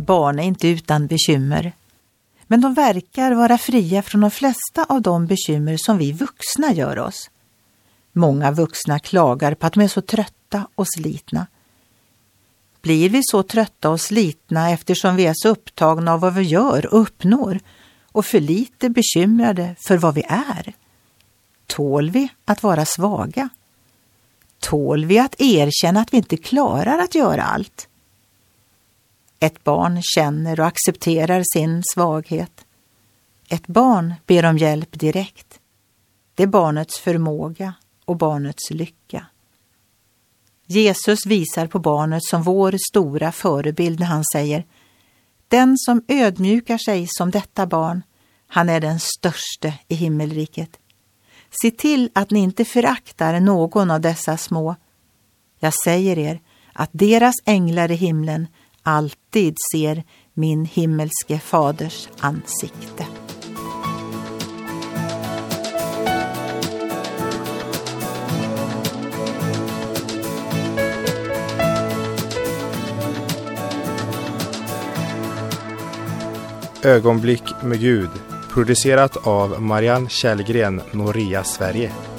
barn är inte utan bekymmer. Men de verkar vara fria från de flesta av de bekymmer som vi vuxna gör oss. Många vuxna klagar på att de är så trötta och slitna. Blir vi så trötta och slitna eftersom vi är så upptagna av vad vi gör och uppnår och för lite bekymrade för vad vi är? Tål vi att vara svaga? Tål vi att erkänna att vi inte klarar att göra allt? Ett barn känner och accepterar sin svaghet. Ett barn ber om hjälp direkt. Det är barnets förmåga och barnets lycka. Jesus visar på barnet som vår stora förebild när han säger Den som ödmjukar sig som detta barn, han är den störste i himmelriket. Se till att ni inte föraktar någon av dessa små. Jag säger er att deras änglar i himlen alltid ser min himmelske faders ansikte. Ögonblick med Gud producerat av Marianne Källgren, Noria Sverige.